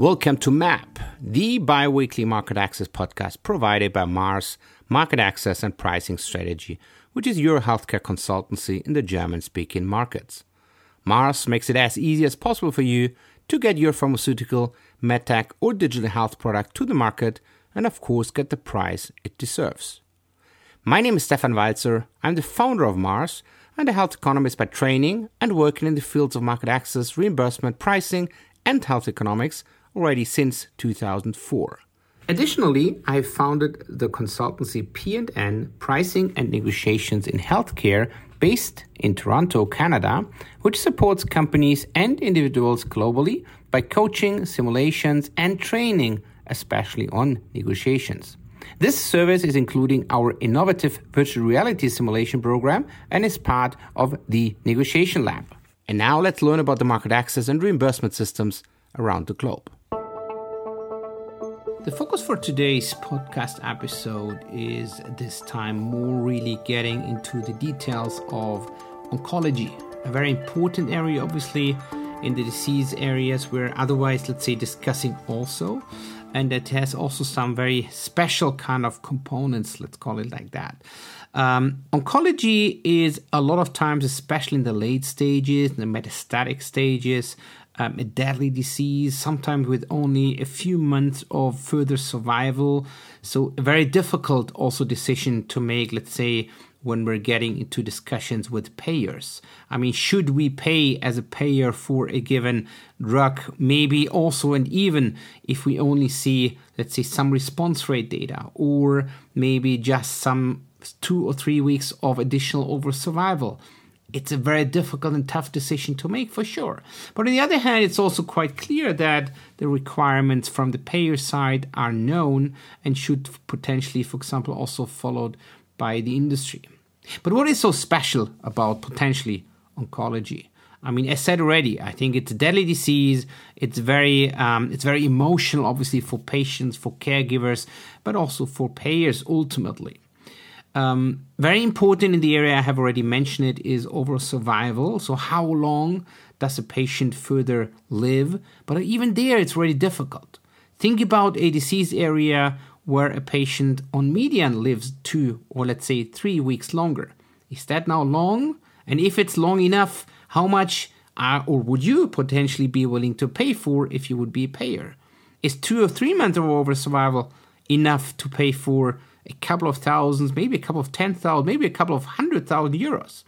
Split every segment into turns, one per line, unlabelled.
Welcome to MAP, the bi weekly market access podcast provided by Mars Market Access and Pricing Strategy, which is your healthcare consultancy in the German speaking markets. Mars makes it as easy as possible for you to get your pharmaceutical, medtech, or digital health product to the market and, of course, get the price it deserves. My name is Stefan Walzer. I'm the founder of Mars and a health economist by training and working in the fields of market access, reimbursement, pricing, and health economics already since 2004. Additionally, I founded the consultancy P&N Pricing and Negotiations in Healthcare based in Toronto, Canada, which supports companies and individuals globally by coaching, simulations, and training, especially on negotiations. This service is including our innovative virtual reality simulation program and is part of the Negotiation Lab. And now let's learn about the market access and reimbursement systems around the globe. The focus for today's podcast episode is this time more really getting into the details of oncology, a very important area, obviously, in the disease areas we're otherwise, let's say, discussing also. And it has also some very special kind of components, let's call it like that. Um, oncology is a lot of times, especially in the late stages, the metastatic stages, um, a deadly disease, sometimes with only a few months of further survival. So, a very difficult also decision to make, let's say, when we're getting into discussions with payers. I mean, should we pay as a payer for a given drug? Maybe also, and even if we only see, let's say, some response rate data, or maybe just some two or three weeks of additional over survival it's a very difficult and tough decision to make for sure. But on the other hand, it's also quite clear that the requirements from the payer side are known and should potentially, for example, also followed by the industry. But what is so special about potentially oncology? I mean, as said already, I think it's a deadly disease. It's very, um, it's very emotional, obviously, for patients, for caregivers, but also for payers ultimately. Um, very important in the area I have already mentioned it is overall survival. So how long does a patient further live? But even there, it's really difficult. Think about a disease area where a patient on median lives two or let's say three weeks longer. Is that now long? And if it's long enough, how much are, or would you potentially be willing to pay for if you would be a payer? Is two or three months of overall survival enough to pay for a couple of thousands, maybe a couple of ten thousand, maybe a couple of hundred thousand euros?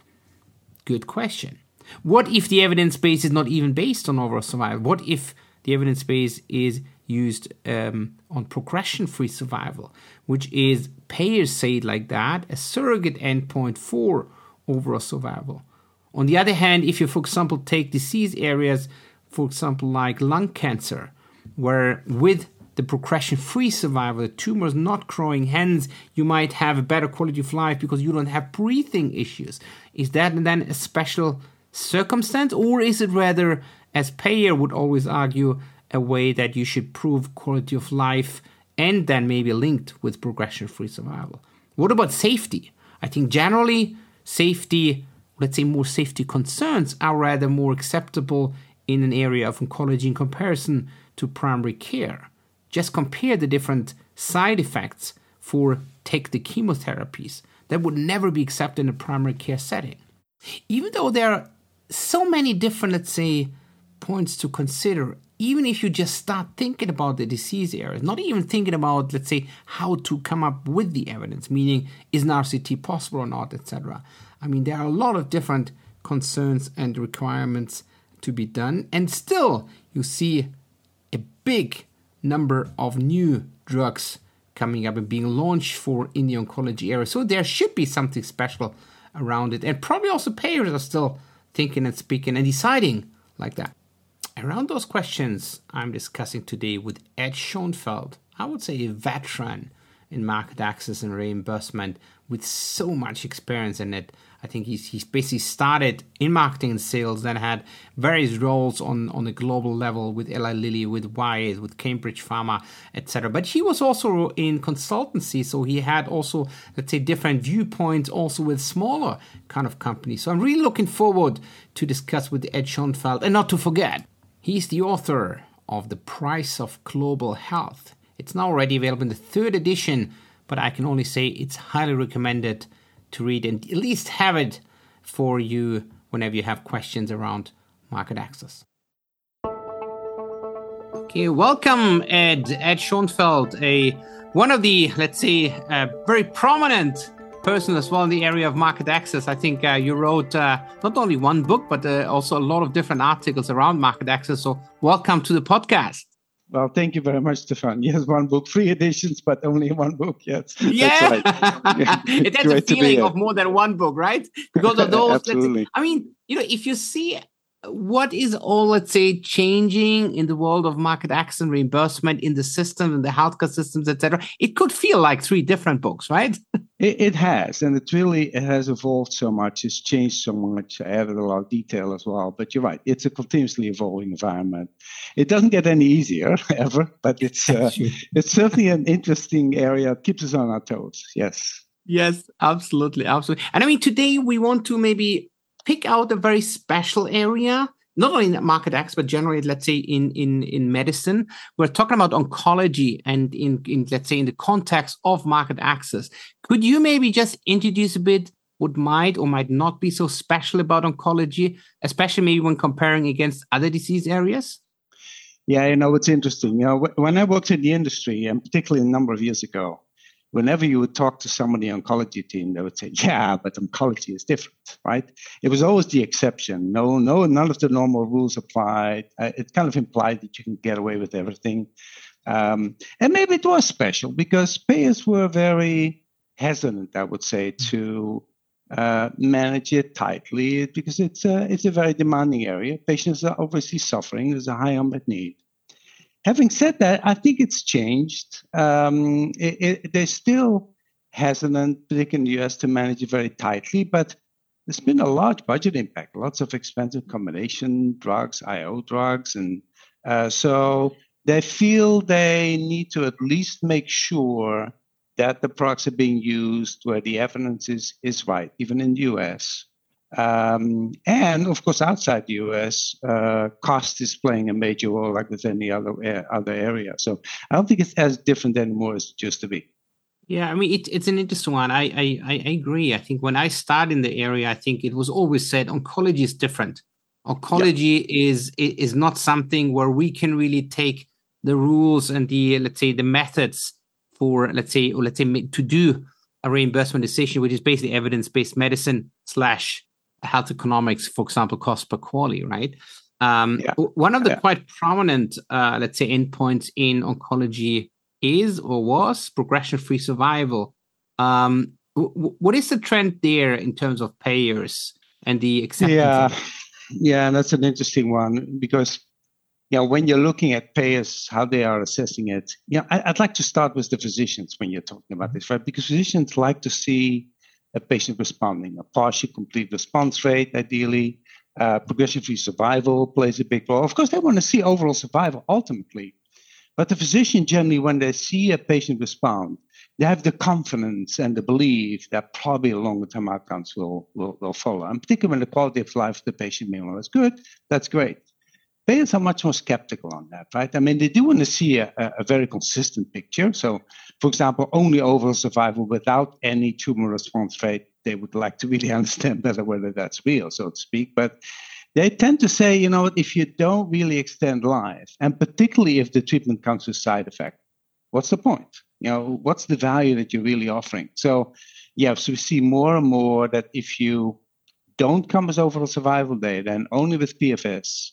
Good question. What if the evidence base is not even based on overall survival? What if the evidence base is used um, on progression free survival, which is payers say it like that, a surrogate endpoint for overall survival? On the other hand, if you, for example, take disease areas, for example, like lung cancer, where with the progression free survival, the tumor is not growing, hence, you might have a better quality of life because you don't have breathing issues. Is that then a special circumstance, or is it rather, as payer would always argue, a way that you should prove quality of life and then maybe linked with progression free survival? What about safety? I think generally, safety, let's say more safety concerns, are rather more acceptable in an area of oncology in comparison to primary care just compare the different side effects for take the chemotherapies that would never be accepted in a primary care setting. Even though there are so many different, let's say, points to consider, even if you just start thinking about the disease areas, not even thinking about, let's say, how to come up with the evidence, meaning is an RCT possible or not, etc. I mean, there are a lot of different concerns and requirements to be done, and still you see a big number of new drugs coming up and being launched for in the oncology area. So there should be something special around it. And probably also payers are still thinking and speaking and deciding like that. Around those questions, I'm discussing today with Ed Schoonveld, I would say a veteran in market access and reimbursement with so much experience in it. I think he's he's basically started in marketing and sales, then had various roles on on a global level with Eli Lilly, with Wyeth, with Cambridge Pharma, etc. But he was also in consultancy, so he had also let's say different viewpoints, also with smaller kind of companies. So I'm really looking forward to discuss with Ed Schoonveld, and not to forget, he's the author of The Price of Global Health. It's now already available in the third edition, but I can only say it's highly recommended to read and at least have it for you whenever you have questions around market access. Okay, welcome, Ed. Ed Schoonveld, a one of the let's say very prominent person as well in the area of market access. I think uh, you wrote uh, not only one book but uh, also a lot of different articles around market access. So welcome to the podcast.
Well, thank you very much, Stefan. Yes, one book, three editions, but only one book. Yes,
yeah, right. it has a feeling of more than one book, right? Because of those.
Absolutely.
I mean, you know, if you see what is all let's say changing in the world of market access and reimbursement in the system and the healthcare systems etc it could feel like three different books right?
It, it, has and it really it has evolved so much it's changed so much. I added a lot of detail as well but you're right it's a continuously evolving environment. It doesn't get any easier ever but it's uh, it's certainly an interesting area it keeps us on our toes yes.
Yes absolutely absolutely. And i mean today we want to maybe pick out a very special area not only in market access, but generally, let's say in in in medicine, we're talking about oncology, and in in let's say in the context of market access. Could you maybe just introduce a bit what might or might not be so special about oncology, especially maybe when comparing against other disease areas?
Yeah, you know, it's interesting. You know, when I worked in the industry, and particularly a number of years ago, whenever you would talk to somebody on the oncology team, they would say, "Yeah, but oncology is different, right?" It was always the exception. No, no, none of the normal rules applied. Uh, it kind of implied that you can get away with everything, um, and maybe it was special because payers were very hesitant, I would say, to uh, manage it tightly because it's a, it's a very demanding area. Patients are obviously suffering. There's a high unmet need. Having said that, I think it's changed. Um, it, it, they're still hesitant, particularly in the US, to manage it very tightly, but there's been a large budget impact, lots of expensive combination drugs, IO drugs. And uh, so they feel they need to at least make sure that the products are being used where the evidence is, is right, even in the US. Um, and of course, outside the US, uh, cost is playing a major role, like with any other uh, other area. So I don't think it's as different anymore as it used to be.
Yeah, I mean, it, it's an interesting one. I, I I agree. I think when I started in the area, I think it was always said oncology is different. Oncology yeah. is is not something where we can really take the rules and the let's say the methods for let's say or let's say to do a reimbursement decision, which is basically evidence based medicine slash health economics, for example, cost per QALY, right? Um, yeah. One of the yeah. quite prominent, uh, let's say, endpoints in oncology is or was progression free survival. Um, w- what is the trend there in terms of payers and the acceptance?
Yeah, yeah, that's an interesting one because know, when you're looking at payers, how they are assessing it, yeah, I'd like to start with the physicians when you're talking about this, right? Because physicians like to see a patient responding. A partial complete response rate, ideally. Uh, progression-free survival plays a big role. Of course, they want to see overall survival ultimately. But the physician generally, when they see a patient respond, they have the confidence and the belief that probably longer-term outcomes will, will, will follow. And particularly when the quality of life of the patient meanwhile is good, that's great. Payers are much more skeptical on that, right? I mean, they do want to see a, a very consistent picture. So, for example, only overall survival without any tumor response rate, they would like to really understand better whether that's real, so to speak. But they tend to say, you know, if you don't really extend life, and particularly if the treatment comes with side effect, what's the point? You know, what's the value that you're really offering? So, yeah, so we see more and more that if you don't come with overall survival data and only with PFS,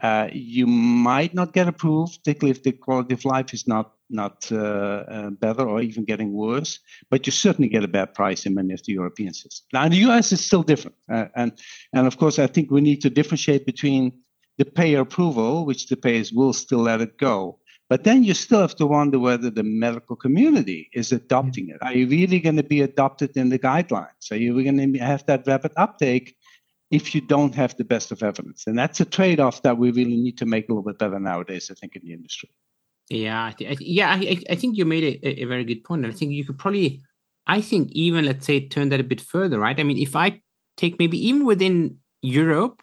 uh, you might not get approved, particularly if the quality of life is not not uh, uh, better or even getting worse. But you certainly get a bad price in many of the European systems. Now, in the US, it's still different, uh, and and of course, I think we need to differentiate between the payer approval, which the payers will still let it go. But then you still have to wonder whether the medical community is adopting it. Are you really going to be adopted in the guidelines? Are you going to have that rapid uptake if you don't have the best of evidence. And that's a trade off that we really need to make a little bit better nowadays, I think, in the industry.
Yeah, I th- yeah, I, I, think you made a, a, very good point. And I think you could probably, I think, even let's say, turn that a bit further, right? I mean, if I take maybe even within Europe,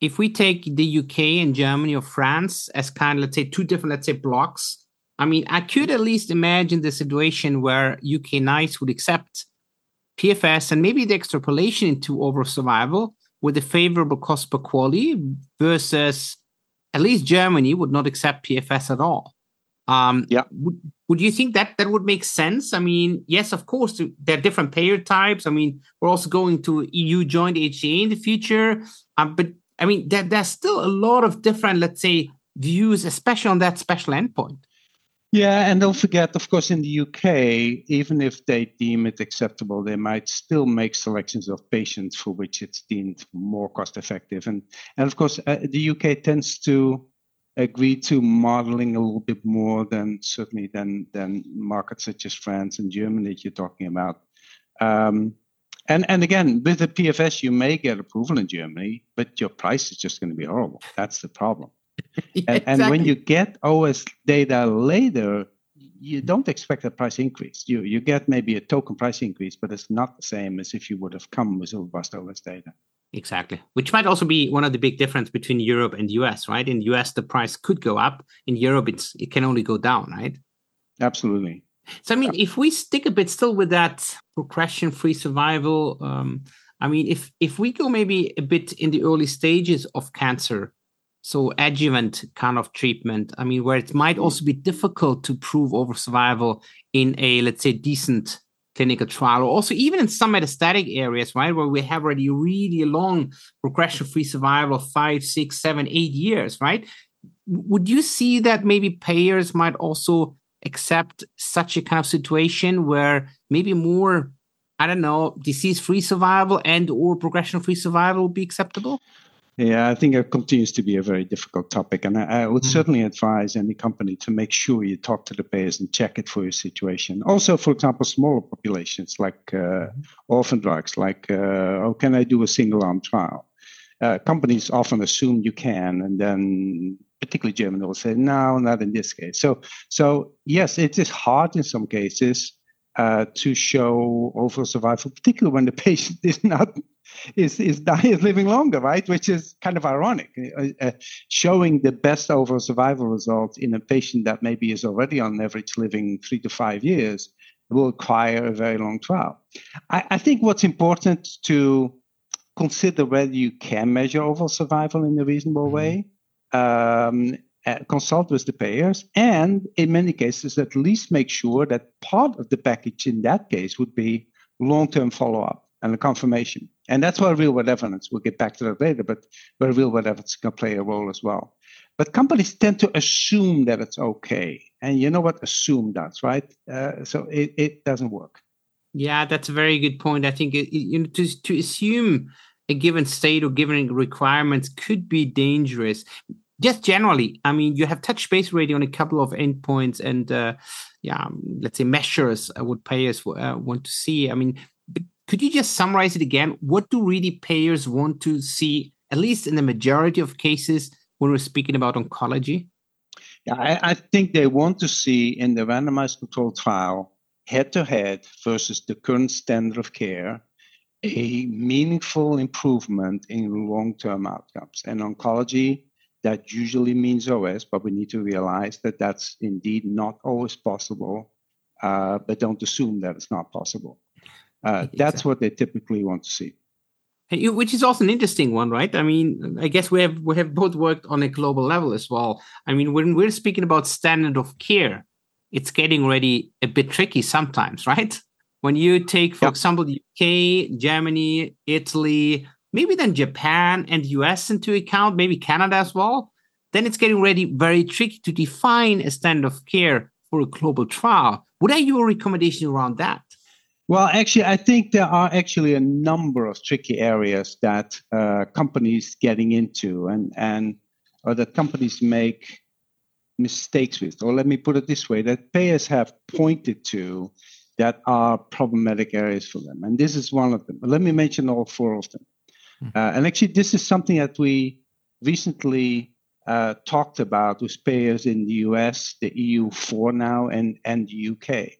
if we take the UK and Germany or France as kind of let's say two different let's say blocks, I mean, I could at least imagine the situation where UK NICE would accept PFS and maybe the extrapolation into overall survival with a favorable cost per QALY versus at least Germany would not accept PFS at all. Um,
yeah.
Would, would you think that that would make sense? I mean, yes, of course, there are different payer types. I mean, we're also going to EU joint HTA in the future. Um, but I mean, there, there's still a lot of different, let's say, views, especially on that special endpoint.
Yeah, and don't forget, of course, in the UK, even if they deem it acceptable, they might still make selections of patients for which it's deemed more cost effective. And, and of course, uh, the UK tends to agree to modeling a little bit more than certainly than, than markets such as France and Germany that you're talking about. Um, and, and again, with the PFS, you may get approval in Germany, but your price is just going to be horrible. That's the problem. yeah, and, exactly. and when you get OS data later, you don't expect a price increase. You you get maybe a token price increase, but it's not the same as if you would have come with robust OS data.
Exactly, which might also be one of the big difference between Europe and US, right? In the US, the price could go up. In Europe, it's it can only go down, right?
Absolutely.
So I mean, if we stick a bit still with that progression-free survival, um, I mean, if if we go maybe a bit in the early stages of cancer, so adjuvant kind of treatment i mean where it might also be difficult to prove over survival in a let's say decent clinical trial or also even in some metastatic areas right where we have already really long progression free survival of five six seven eight years right? Would you see that maybe payers might also accept such a kind of situation where maybe more i don't know disease free survival and or progression free survival would be acceptable
yeah, I think it continues to be a very difficult topic. And I, I would mm-hmm. certainly advise any company to make sure you talk to the payers and check it for your situation. Also, for example, smaller populations like uh, mm-hmm. orphan drugs, like, uh, oh, can I do a single arm trial? Uh, companies often assume you can, and then particularly Germany will say, no, not in this case. So, so yes, it is hard in some cases uh, to show overall survival, particularly when the patient is not is is dying is living longer, right? Which is kind of ironic. Uh, uh, showing the best overall survival results in a patient that maybe is already on average living three to five years will require a very long trial. I, I think what's important to consider whether you can measure overall survival in a reasonable mm-hmm. way. Um, uh, consult with the payers, and in many cases, at least make sure that part of the package in that case would be long term follow up and a confirmation. And that's where real world evidence, we'll get back to that later, but where real world evidence can play a role as well. But companies tend to assume that it's okay. And you know what assume does, right? Uh, so it, it doesn't work.
Yeah, that's a very good point. I think it, you know, to, to assume a given state or given requirements could be dangerous just generally, I mean, you have touched base already on a couple of endpoints and, uh, yeah, um, let's say measures uh, what payers uh, want to see. I mean, could you just summarize it again? What do really payers want to see, at least in the majority of cases, when we're speaking about oncology?
Yeah, I, I think they want to see in the randomized control trial, head to head versus the current standard of care, a meaningful improvement in long term outcomes. And oncology that usually means OS, but we need to realize that that's indeed not always possible. Uh, but don't assume that it's not possible. Uh, exactly. That's what they typically want to see.
Which is also an interesting one, right? I mean, I guess we have we have both worked on a global level as well. I mean, when we're speaking about standard of care, it's getting already a bit tricky sometimes, right? When you take, for example, the UK, Germany, Italy, maybe then Japan and the US into account, maybe Canada as well, then it's getting ready very tricky to define a standard of care for a global trial. What are your recommendations around that?
Well, actually, I think there are actually a number of tricky areas that uh, companies getting into, and and or that companies make mistakes with. Or let me put it this way: that payers have pointed to that are problematic areas for them, and this is one of them. Let me mention all four of them. Hmm. Uh, and actually, this is something that we recently uh, talked about with payers in the US, the EU4 now, and, and the UK.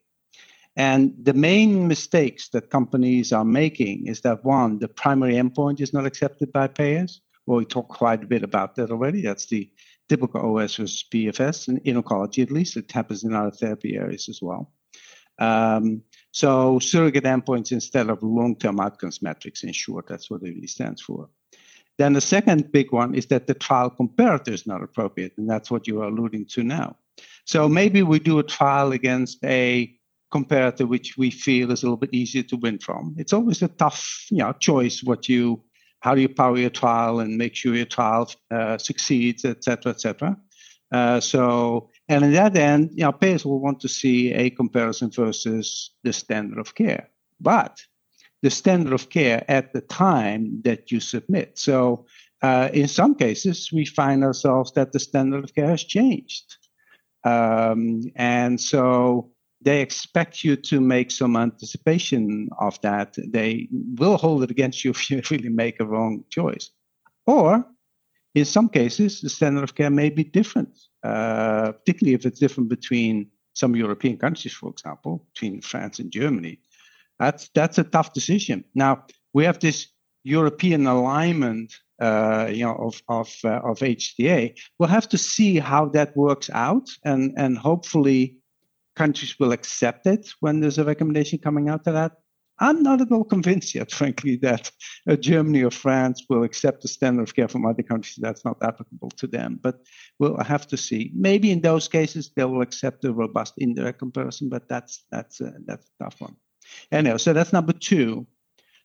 And the main mistakes that companies are making is that one, the primary endpoint is not accepted by payers, Well, we talked quite a bit about that already. That's the typical OS versus PFS, in, in oncology at least. It happens in other therapy areas as well. Um, so surrogate endpoints instead of long-term outcomes metrics, in short, that's what it really stands for. Then the second big one is that the trial comparator is not appropriate, and that's what you are alluding to now. So maybe we do a trial against a comparator which we feel is a little bit easier to win from. It's always a tough, you know, choice what you how do you power your trial and make sure your trial uh, succeeds, et cetera, et cetera. Uh, so, and in that end, you know, payers will want to see a comparison versus the standard of care. But the standard of care at the time that you submit. So, uh, in some cases, we find ourselves that the standard of care has changed. Um, and so they expect you to make some anticipation of that. They will hold it against you if you really make a wrong choice. Or in some cases, the standard of care may be different, uh, particularly if it's different between some European countries, for example, between France and Germany. That's that's a tough decision. Now we have this European alignment, uh, you know, of of uh, of HTA. We'll have to see how that works out, and and hopefully countries will accept it when there's a recommendation coming out of that. I'm not at all convinced yet, frankly, that uh, Germany or France will accept the standard of care from other countries that's not applicable to them. But we'll have to see. Maybe in those cases they will accept a robust indirect comparison, but that's that's uh, that's a tough one. Anyway, so that's number two.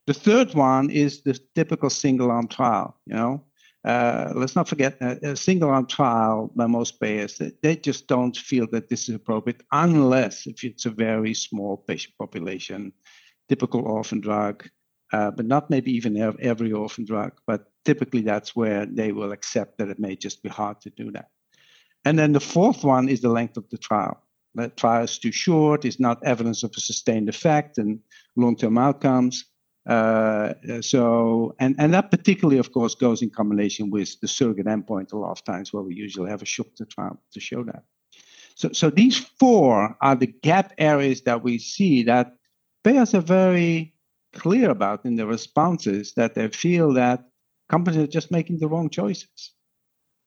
The third one is the typical single arm trial. You know, uh, let's not forget uh, a single arm trial by most payers, they just don't feel that this is appropriate unless if it's a very small patient population, typical orphan drug, uh, but not maybe even every orphan drug. But typically that's where they will accept that it may just be hard to do that. And then the fourth one is the length of the trial. The trial is too short, it's not evidence of a sustained effect and long term outcomes. Uh, so, and, and that particularly, of course, goes in combination with the surrogate endpoint a lot of times where we usually have a Schupfter trial to show that. So, so these four are the gap areas that we see that payers are very clear about in their responses that they feel that companies are just making the wrong choices.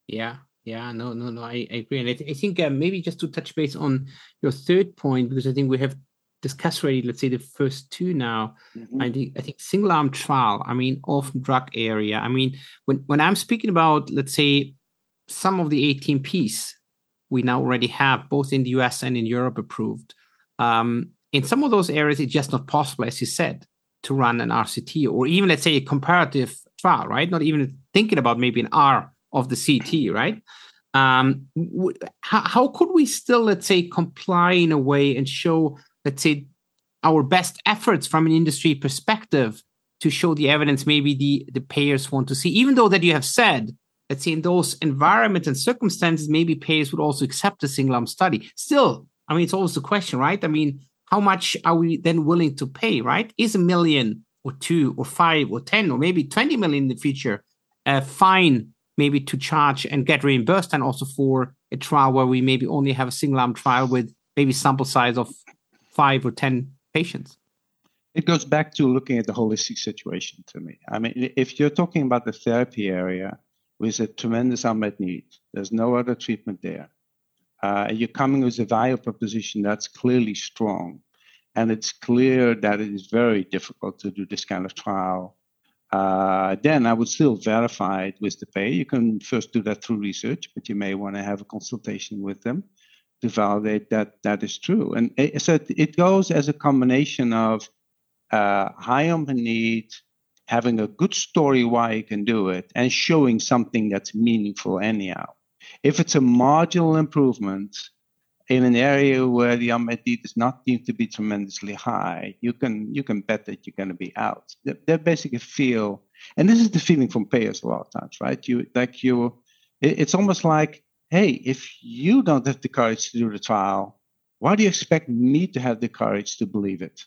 Yeah, yeah, no, no, no, I, I agree. And I, th- I think uh, maybe just to touch base on your third point, because I think we have discussed already, let's say the first two now. Mm-hmm. I think I think single arm trial, I mean orphan drug area. I mean, when when I'm speaking about, let's say, some of the ATMPs we now already have, both in the US and in Europe approved. Um, in some of those areas, it's just not possible, as you said, to run an RCT or even let's say a comparative trial, right? Not even thinking about maybe an R of the CT, right? Um, how, how could we still, let's say, comply in a way and show let's say our best efforts from an industry perspective to show the evidence maybe the the payers want to see even though that you have said let's say in those environments and circumstances maybe payers would also accept a single arm study still i mean it's always the question right i mean how much are we then willing to pay right is a million or two or five or ten or maybe 20 million in the future a fine maybe to charge and get reimbursed and also for a trial where we maybe only have a single arm trial with maybe sample size of five or 10 patients?
It goes back to looking at the holistic situation to me. I mean, if you're talking about the therapy area with a tremendous unmet need, there's no other treatment there. Uh, you're coming with a value proposition that's clearly strong. And it's clear that it is very difficult to do this kind of trial. Uh, then I would still verify it with the payer. You can first do that through research, but you may want to have a consultation with them to validate that that is true. And it, so it goes as a combination of uh, high on the need, having a good story why you can do it, and showing something that's meaningful anyhow. If it's a marginal improvement in an area where the unmet need is not seem to be tremendously high, you can you can bet that you're going to be out. They, they basically feel, and this is the feeling from payers a lot of times, right? You like you, it's almost like hey, if you don't have the courage to do the trial, why do you expect me to have the courage to believe it?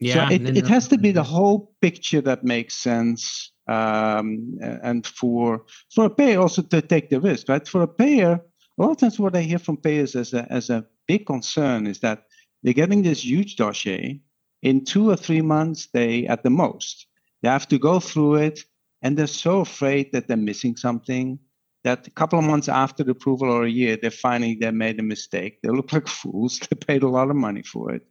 Yeah, so it, it has to be the whole picture that makes sense. Um, and for for a payer also to take the risk, right? For a payer, a lot of times what I hear from payers as a as a big concern is that they're getting this huge dossier in two or three months. They at the most they have to go through it and they're so afraid that they're missing something that a couple of months after the approval or a year, they're finding they made a mistake. They look like fools. They paid a lot of money for it.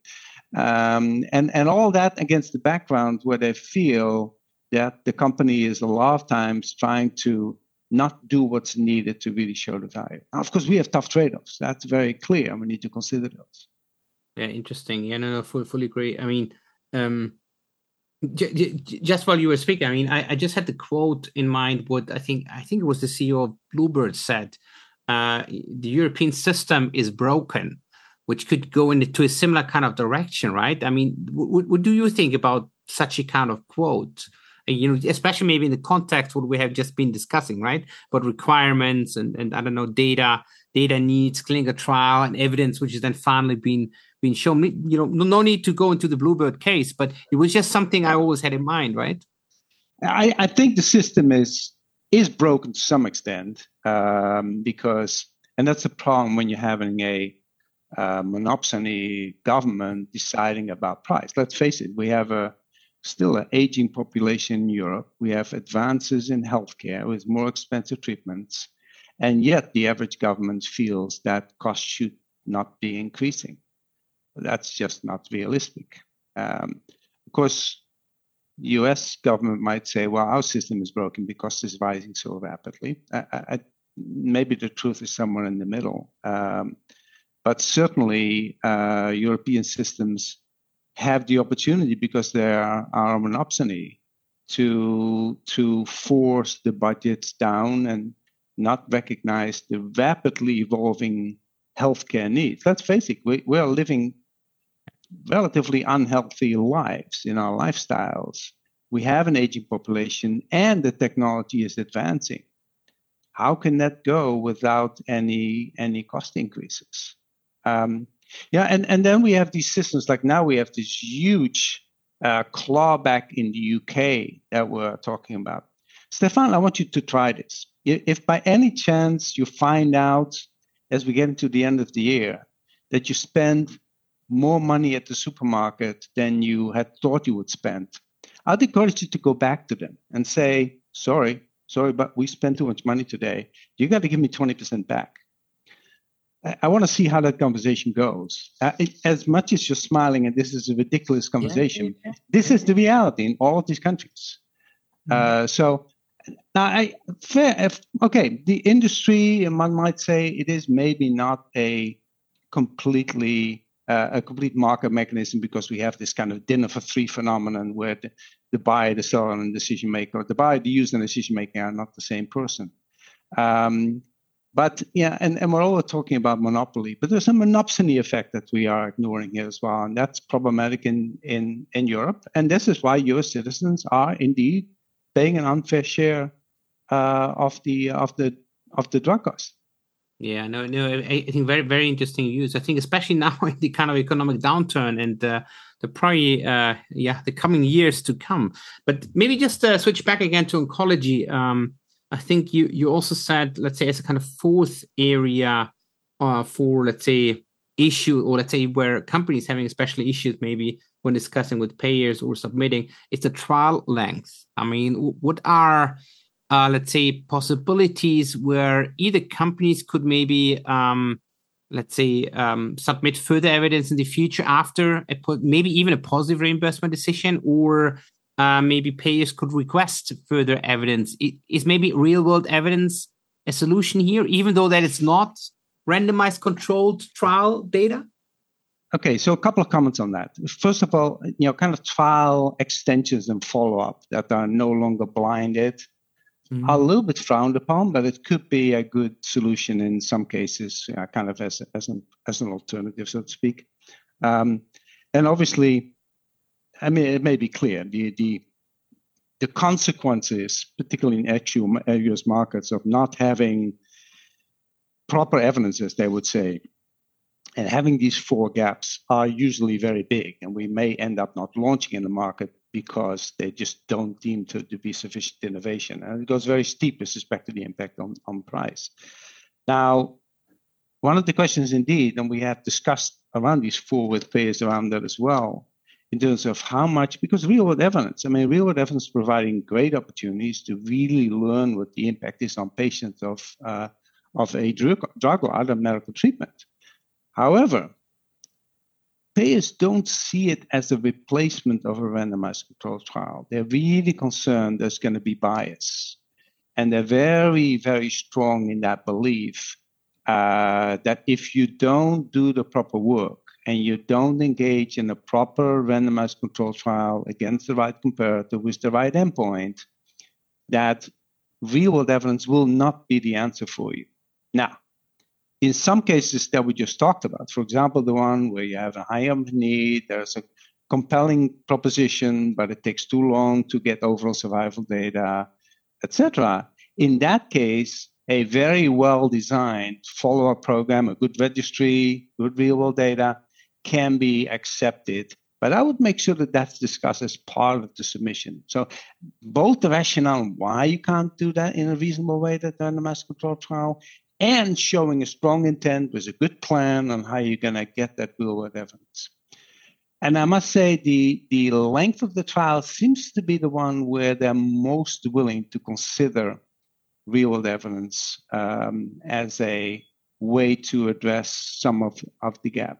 Um, and, and all that against the background where they feel that the company is a lot of times trying to not do what's needed to really show the value. Now, of course, we have tough trade-offs. That's very clear, and we need to consider those.
Yeah, interesting. Yeah, no, no, fully, fully agree. I mean, um, j- j- just while you were speaking, I mean, I, I, just had the quote in mind. What I think, I think it was the CEO of Bluebird said: uh, "The European system is broken." Which could go into a similar kind of direction, right? I mean, what, what do you think about such a kind of quote? You know, especially maybe in the context what we have just been discussing, right? But requirements and, and I don't know, data, data needs, clinical trial and evidence, which is then finally been been shown. You know, no need to go into the Bluebird case, but it was just something I always had in mind, right?
I, I think the system is is broken to some extent um, because, and that's a problem when you're having a uh, monopsony government deciding about price. Let's face it, we have a still an aging population in Europe. We have advances in healthcare with more expensive treatments. And yet the average government feels that costs should not be increasing. That's just not realistic. Um, of course, the US government might say, well, our system is broken because it's rising so rapidly. I, I, maybe the truth is somewhere in the middle. Um, but certainly, uh, European systems have the opportunity because they are, are monopsony to to force the budgets down and not recognize the rapidly evolving healthcare needs. Let's face it, we, we are living relatively unhealthy lives in our lifestyles. We have an aging population and the technology is advancing. How can that go without any any cost increases? Um, yeah, and, and then we have these systems like now we have this huge uh, clawback in the UK that we're talking about. Stefan, I want you to try this. If by any chance you find out as we get into the end of the year that you spend more money at the supermarket than you had thought you would spend, I'd encourage you to go back to them and say, sorry, sorry, but we spent too much money today. You got to give me 20% back. I want to see how that conversation goes. Uh, it, as much as you're smiling and this is a ridiculous conversation, yeah, this is the reality in all of these countries. Mm-hmm. Uh, so now, I fair. If, okay, the industry, one might say, it is maybe not a completely uh, a complete market mechanism because we have this kind of dinner for three phenomenon where the, the buyer, the seller, and the decision maker, the buyer, the user, and the decision maker are not the same person. Um, but yeah, and, and we're all talking about monopoly, but there's a monopsony effect that we are ignoring here as well. And that's problematic in, in, in Europe. And this is why US citizens are indeed paying an unfair share uh, of the of the of the drug cost.
Yeah, no, no. I, think very, very interesting use. I think especially now in the kind of economic downturn and uh, the probably, uh, yeah, the coming years to come. But maybe just uh, switch back again to oncology. Um, I think you you also said, let's say, as a kind of fourth area uh, for let's say issue or let's say where companies having especially issues maybe when discussing with payers or submitting, it's the trial length. I mean, what are uh, let's say possibilities where either companies could maybe um, let's say um, submit further evidence in the future after a, maybe even a positive reimbursement decision or uh, maybe payers could request further evidence. Is maybe real world evidence a solution here, even though that it's not randomized controlled trial data?
Okay, so a couple of comments on that. First of all, you know, kind of trial extensions and follow up that are no longer blinded mm-hmm. are a little bit frowned upon, but it could be a good solution in some cases, uh, kind of as, as, an, as an alternative, so to speak. Um, and obviously, I mean, it may be clear the the the consequences, particularly in actual US uh, markets, of not having proper evidence, as they would say, and having these four gaps are usually very big, and we may end up not launching in the market because they just don't deem to, to be sufficient innovation. And it goes very steep with respect to the impact on, on price. Now, one of the questions indeed, and we have discussed around these four with payers around that as well, in terms of how much, because real world evidence, I mean, real world evidence is providing great opportunities to really learn what the impact is on patients of, uh, of a drug, drug or other medical treatment. However, payers don't see it as a replacement of a randomized controlled trial. They're really concerned there's going to be bias. And they're very, very strong in that belief uh, that if you don't do the proper work, and you don't engage in a proper randomized control trial against the right comparator with the right endpoint, that real world evidence will not be the answer for you. Now, in some cases that we just talked about, for example, the one where you have a high need, there's a compelling proposition, but it takes too long to get overall survival data, etc. In that case, a very well designed follow up program, a good registry, good real world data can be accepted. But I would make sure that that's discussed as part of the submission. So both the rationale why you can't do that in a reasonable way that the randomized control trial and showing a strong intent with a good plan on how you're going to get that real world evidence. And I must say, the, the length of the trial seems to be the one where they're most willing to consider real world evidence um, as a way to address some of, of the gap.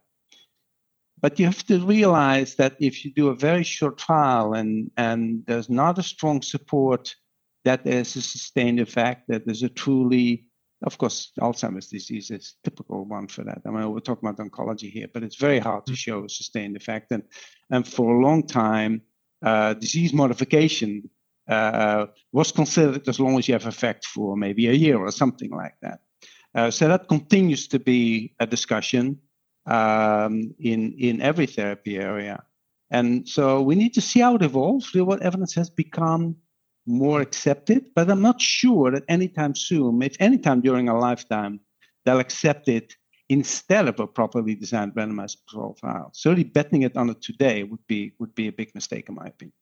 But you have to realize that if you do a very short trial and, and there's not a strong support that there's a sustained effect, that there's a truly, of course, Alzheimer's disease is a typical one for that. I mean, we're talking about oncology here, but it's very hard to show a sustained effect. And, and for a long time, uh, disease modification uh, was considered as long as you have effect for maybe a year or something like that. Uh, so that continues to be a discussion um, in in every therapy area. And so we need to see how it evolves. Real world evidence has become more accepted, but I'm not sure that anytime soon, if anytime during a lifetime, they'll accept it instead of a properly designed randomized control trial. Certainly betting it on it today would be would be a big mistake in my opinion.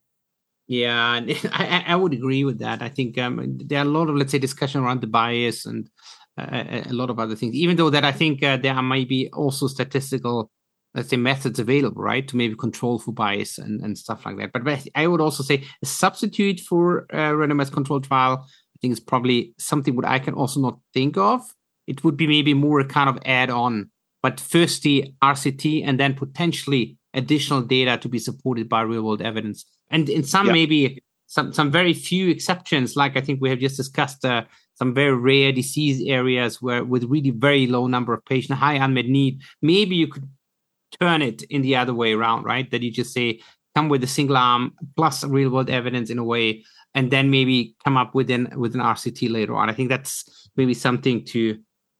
Yeah, I, I would agree with that. I think um, there are a lot of let's say discussion around the bias and a, a lot of other things. Even though that I think uh, there might be also statistical, let's say, methods available, right, to maybe control for bias and, and stuff like that. But, but I would also say a substitute for a randomized control trial, I think is probably something what I can also not think of. It would be maybe more a kind of add-on, but first the RCT and then potentially additional data to be supported by real-world evidence. And in some yeah. maybe some some very few exceptions, like I think we have just discussed, uh, some very rare disease areas where with really very low number of patients, high unmet need, maybe you could turn it in the other way around, right? That you just say come with a single arm plus real world evidence in a way, and then maybe come up with an with an RCT later on. I think that's maybe something to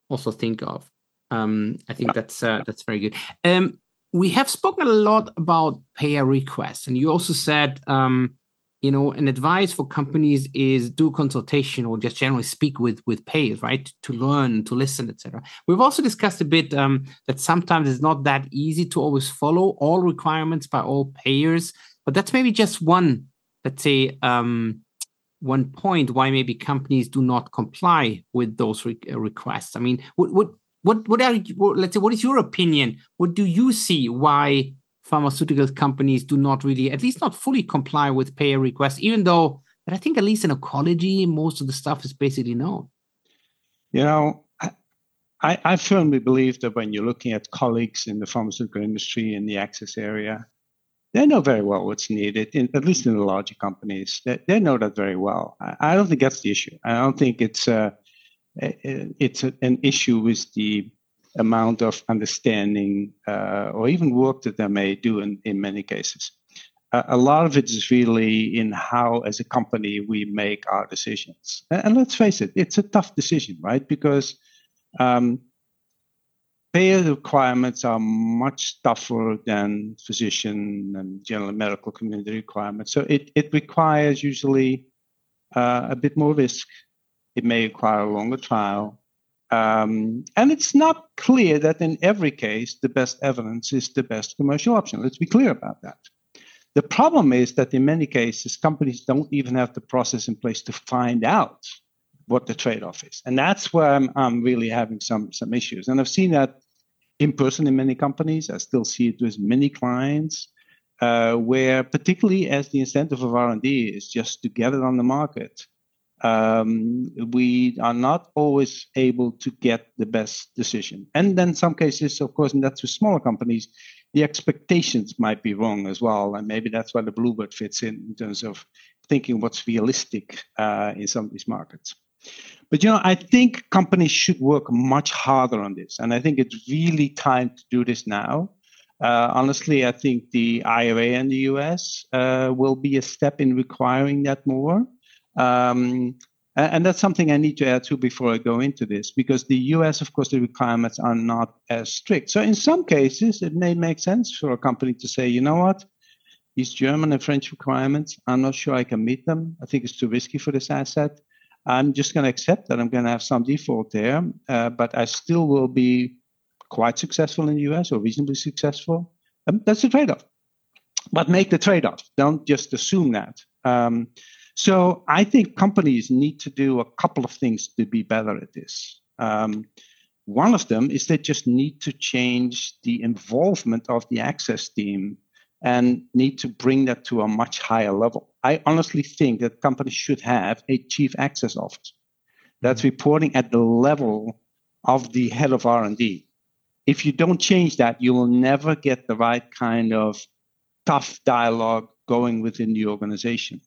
also think of. Um, I think that's uh, that's very good. Um, we have spoken a lot about payer requests, and you also said um, you know an advice for companies is do consultation or just generally speak with with payers right? To learn to listen etc we've also discussed a bit um, that sometimes it's not that easy to always follow all requirements by all payers but that's maybe just one let's say um, one point why maybe companies do not comply with those re- uh, requests. I mean what what what what are what, let's say what is your opinion? What do you see why pharmaceutical companies do not really, at least not fully comply with payer requests, even though I think at least in oncology, most of the stuff is basically known.
You know, I, I firmly believe that when you're looking at colleagues in the pharmaceutical industry in the access area, they know very well what's needed, in, at least in the larger companies. They, they know that very well. I, I, don't think that's the issue. I don't think it's a, it's a, an issue with the amount of understanding uh, or even work that they may do in, in many cases. Uh, a lot of it is really in how, as a company, we make our decisions. And, and let's face it, it's a tough decision, right? Because um, payer requirements are much tougher than physician and general medical community requirements. So it, it requires usually uh, a bit more risk. It may require a longer trial. Um, and it's not clear that in every case the best evidence is the best commercial option. Let's be clear about that. The problem is that in many cases, companies don't even have the process in place to find out what the trade off is. And that's where I'm, I'm, really having some, some issues. And I've seen that in person in many companies. I still see it with many clients. uh, where particularly as the incentive of R&D is just to get it on the market, um, we are not always able to get the best decision. And then some cases, of course, and that's with smaller companies, the expectations might be wrong as well. And maybe that's where the Bluebird fits in in terms of thinking what's realistic uh, in some of these markets. But you know, I think companies should work much harder on this, and I think it's really time to do this now. Uh, honestly, I think the IRA in the US uh, will be a step in requiring that more. Um, and that's something I need to add to before I go into this, because the US, of course, the requirements are not as strict. So in some cases, it may make sense for a company to say, you know what, these German and French requirements, I'm not sure I can meet them. I think it's too risky for this asset. I'm just going to accept that I'm going to have some default there, uh, but I still will be quite successful in the US or reasonably successful. Um, that's the trade off. But make the trade off. Don't just assume that. Um, so I think companies need to do a couple of things to be better at this. Um, one of them is they just need to change the involvement of the access team and need to bring that to a much higher level. I honestly think that companies should have a chief access officer that's mm-hmm. reporting at the level of the head of R&D. If you don't change that, you will never get the right kind of tough dialogue going within the organization.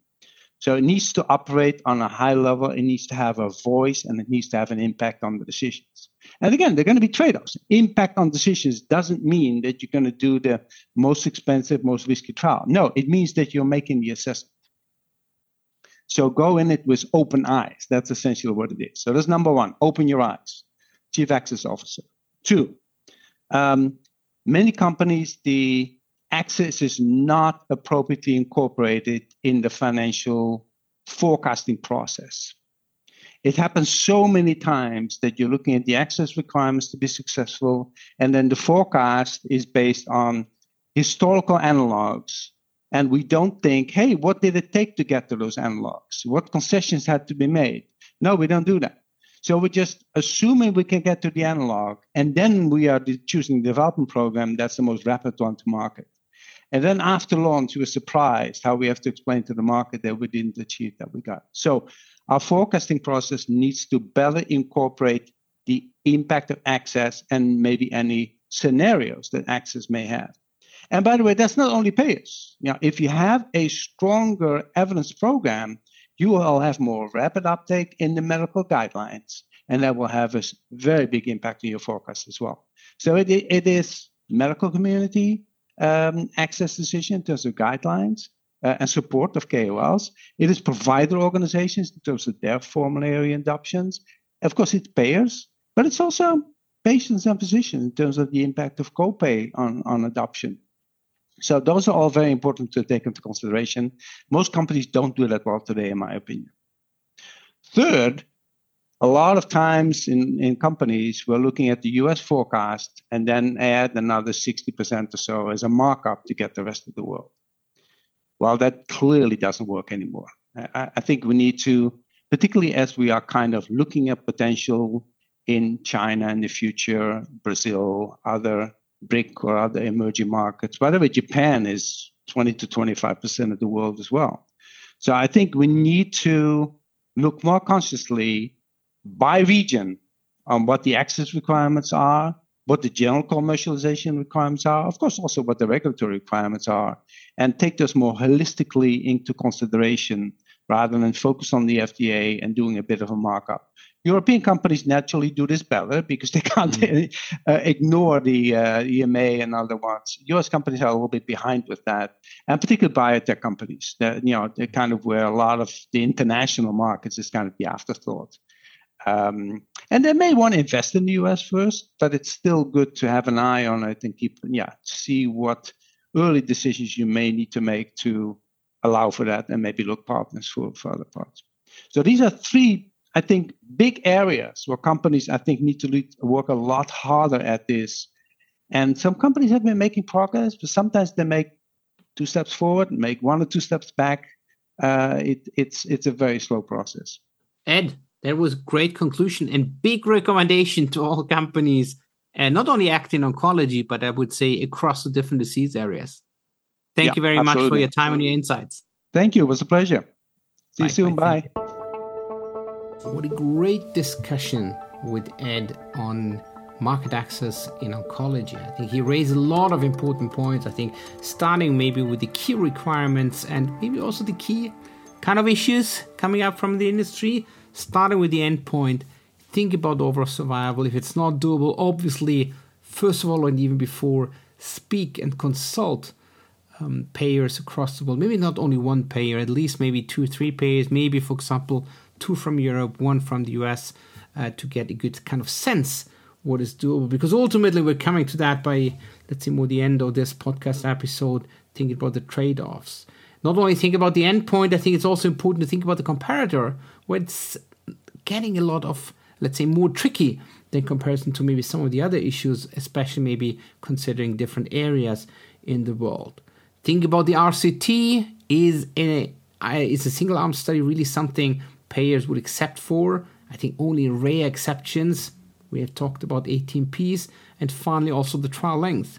So it needs to operate on a high level. It needs to have a voice and it needs to have an impact on the decisions. And again, they're going to be trade offs. Impact on decisions doesn't mean that you're going to do the most expensive, most risky trial. No, it means that you're making the assessment. So go in it with open eyes. That's essentially what it is. So that's number one open your eyes, chief access officer. Two, um, many companies, the access is not appropriately incorporated in the financial forecasting process. It happens so many times that you're looking at the access requirements to be successful, and then the forecast is based on historical analogs. And we don't think, hey, what did it take to get to those analogs? What concessions had to be made? No, we don't do that. So we're just assuming we can get to the analog, and then we are choosing the development program that's the most rapid one to market. And then after launch, we're surprised how we have to explain to the market that we didn't achieve that we got. So our forecasting process needs to better incorporate the impact of access and maybe any scenarios that access may have. And by the way, that's not only payers. Know, if you have a stronger evidence program, you will have more rapid uptake in the medical guidelines, and that will have a very big impact on your forecast as well. So it, it is medical community, um, access decision in terms of guidelines uh, and support of KOLs. It is provider organizations in terms of their formulary adoptions. Of course, it's payers, but it's also patients and physicians in terms of the impact of copay on, on adoption. So those are all very important to take into consideration. Most companies don't do that well today, in my opinion. Third, a lot of times in, in companies, we're looking at the US forecast and then add another 60% or so as a markup to get the rest of the world. Well, that clearly doesn't work anymore. I, I think we need to, particularly as we are kind of looking at potential in China in the future, Brazil, other BRIC or other emerging markets. By the way, Japan is 20 to 25% of the world as well. So I think we need to look more consciously by region on what the access requirements are, what the general commercialization requirements are, of course, also what the regulatory requirements are, and take those more holistically into consideration rather than focus on the FDA and doing a bit of a markup. European companies naturally do this better because they can't mm-hmm. uh, ignore the uh, EMA and other ones. US companies are a little bit behind with that, and particularly biotech companies. They're, you know, they're kind of where a lot of the international markets is kind of the afterthought. Um, and they may want to invest in the US first, but it's still good to have an eye on it and keep, yeah, see what early decisions you may need to make to allow for that and maybe look partners for, for other parts. So these are three, I think, big areas where companies, I think, need to work a lot harder at this. And some companies have been making progress, but sometimes they make two steps forward, make one or two steps back. Uh, it, it's it's a very slow process.
Ed, that was great conclusion and big recommendation to all companies, and not only acting oncology, but I would say across the different disease areas. Thank yeah, you very absolutely. much for your time and your insights.
Thank you. It was a pleasure. See bye, you soon. Bye. bye.
What a great discussion with Ed on market access in oncology. I think he raised a lot of important points. I think starting maybe with the key requirements and maybe also the key kind of issues coming up from the industry, starting with the endpoint. Think about overall survival. If it's not doable, obviously, first of all, and even before, speak and consult um, payers across the world. Maybe not only one payer, at least maybe two three payers. Maybe, for example, two from Europe, one from the US, uh, to get a good kind of sense what is doable. Because ultimately, we're coming to that by, let's say, more the end of this podcast episode, thinking about the trade offs. Not only think about the endpoint, I think it's also important to think about the comparator, where it's getting a lot of, let's say, more tricky than comparison to maybe some of the other issues, especially maybe considering different areas in the world. Think about the RCT. Is a is a single arm study really something payers would accept for? I think only rare exceptions we have talked about ATMPs, and finally also the trial length.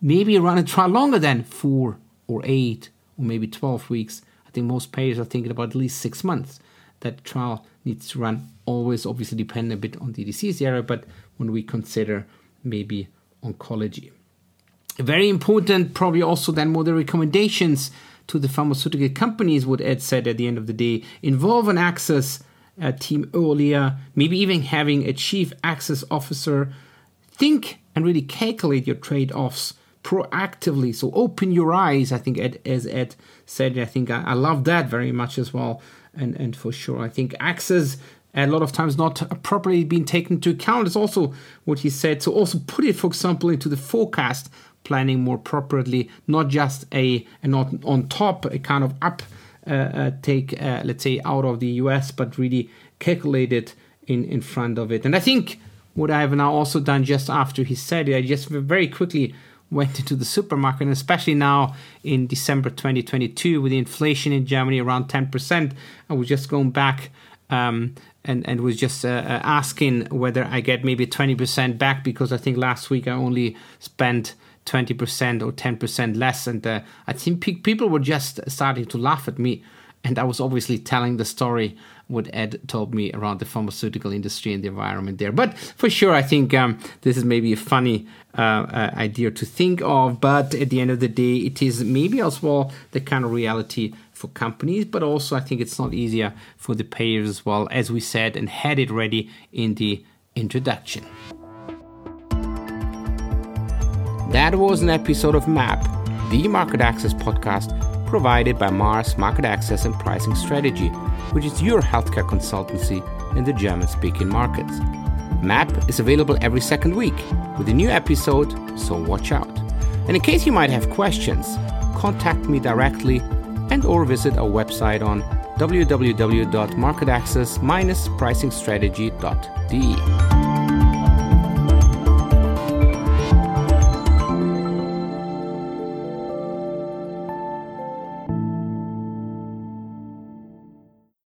Maybe run a trial longer than four or eight maybe 12 weeks. I think most payers are thinking about at least six months. That trial needs to run always, obviously, depend a bit on the disease area, but when we consider maybe oncology. Very important, probably also then more the recommendations to the pharmaceutical companies, what Ed said at the end of the day, involve an access uh, team earlier, maybe even having a chief access officer think and really calculate your trade offs proactively. So open your eyes. I think Ed, as Ed said, I think I, I love that very much as well. And and for sure, I think access a lot of times not properly being taken into account is also what he said. So also put it, for example, into the forecast planning more properly, not just a, a not on top a kind of up uh, uh, take, uh, let's say, out of the US, but really calculate it in, in front of it. And I think what I have now also done just after he said it, I just very quickly went into the supermarket, and especially now in December 2022 with the inflation in Germany around 10%, I was just going back um, and and was just uh, uh, asking whether I get maybe 20% back because I think last week I only spent 20% or 10% less. And uh, I think pe- people were just starting to laugh at me. And I was obviously telling the story what Ed told me around the pharmaceutical industry and the environment there. But for sure, I think um, this is maybe a funny uh, uh, idea to think of. But at the end of the day, it is maybe as well the kind of reality for companies, but also I think it's not easier for the payers as well, as we said and had it ready in the introduction. That was an episode of MAP, the market access podcast provided by Mars Market Access and Pricing Strategy, which is your healthcare consultancy in the German speaking markets. MAP is available every second week with a new episode, so watch out. And in case you might have questions, contact me directly and or visit our website on www.marketaccess-pricingstrategy.de.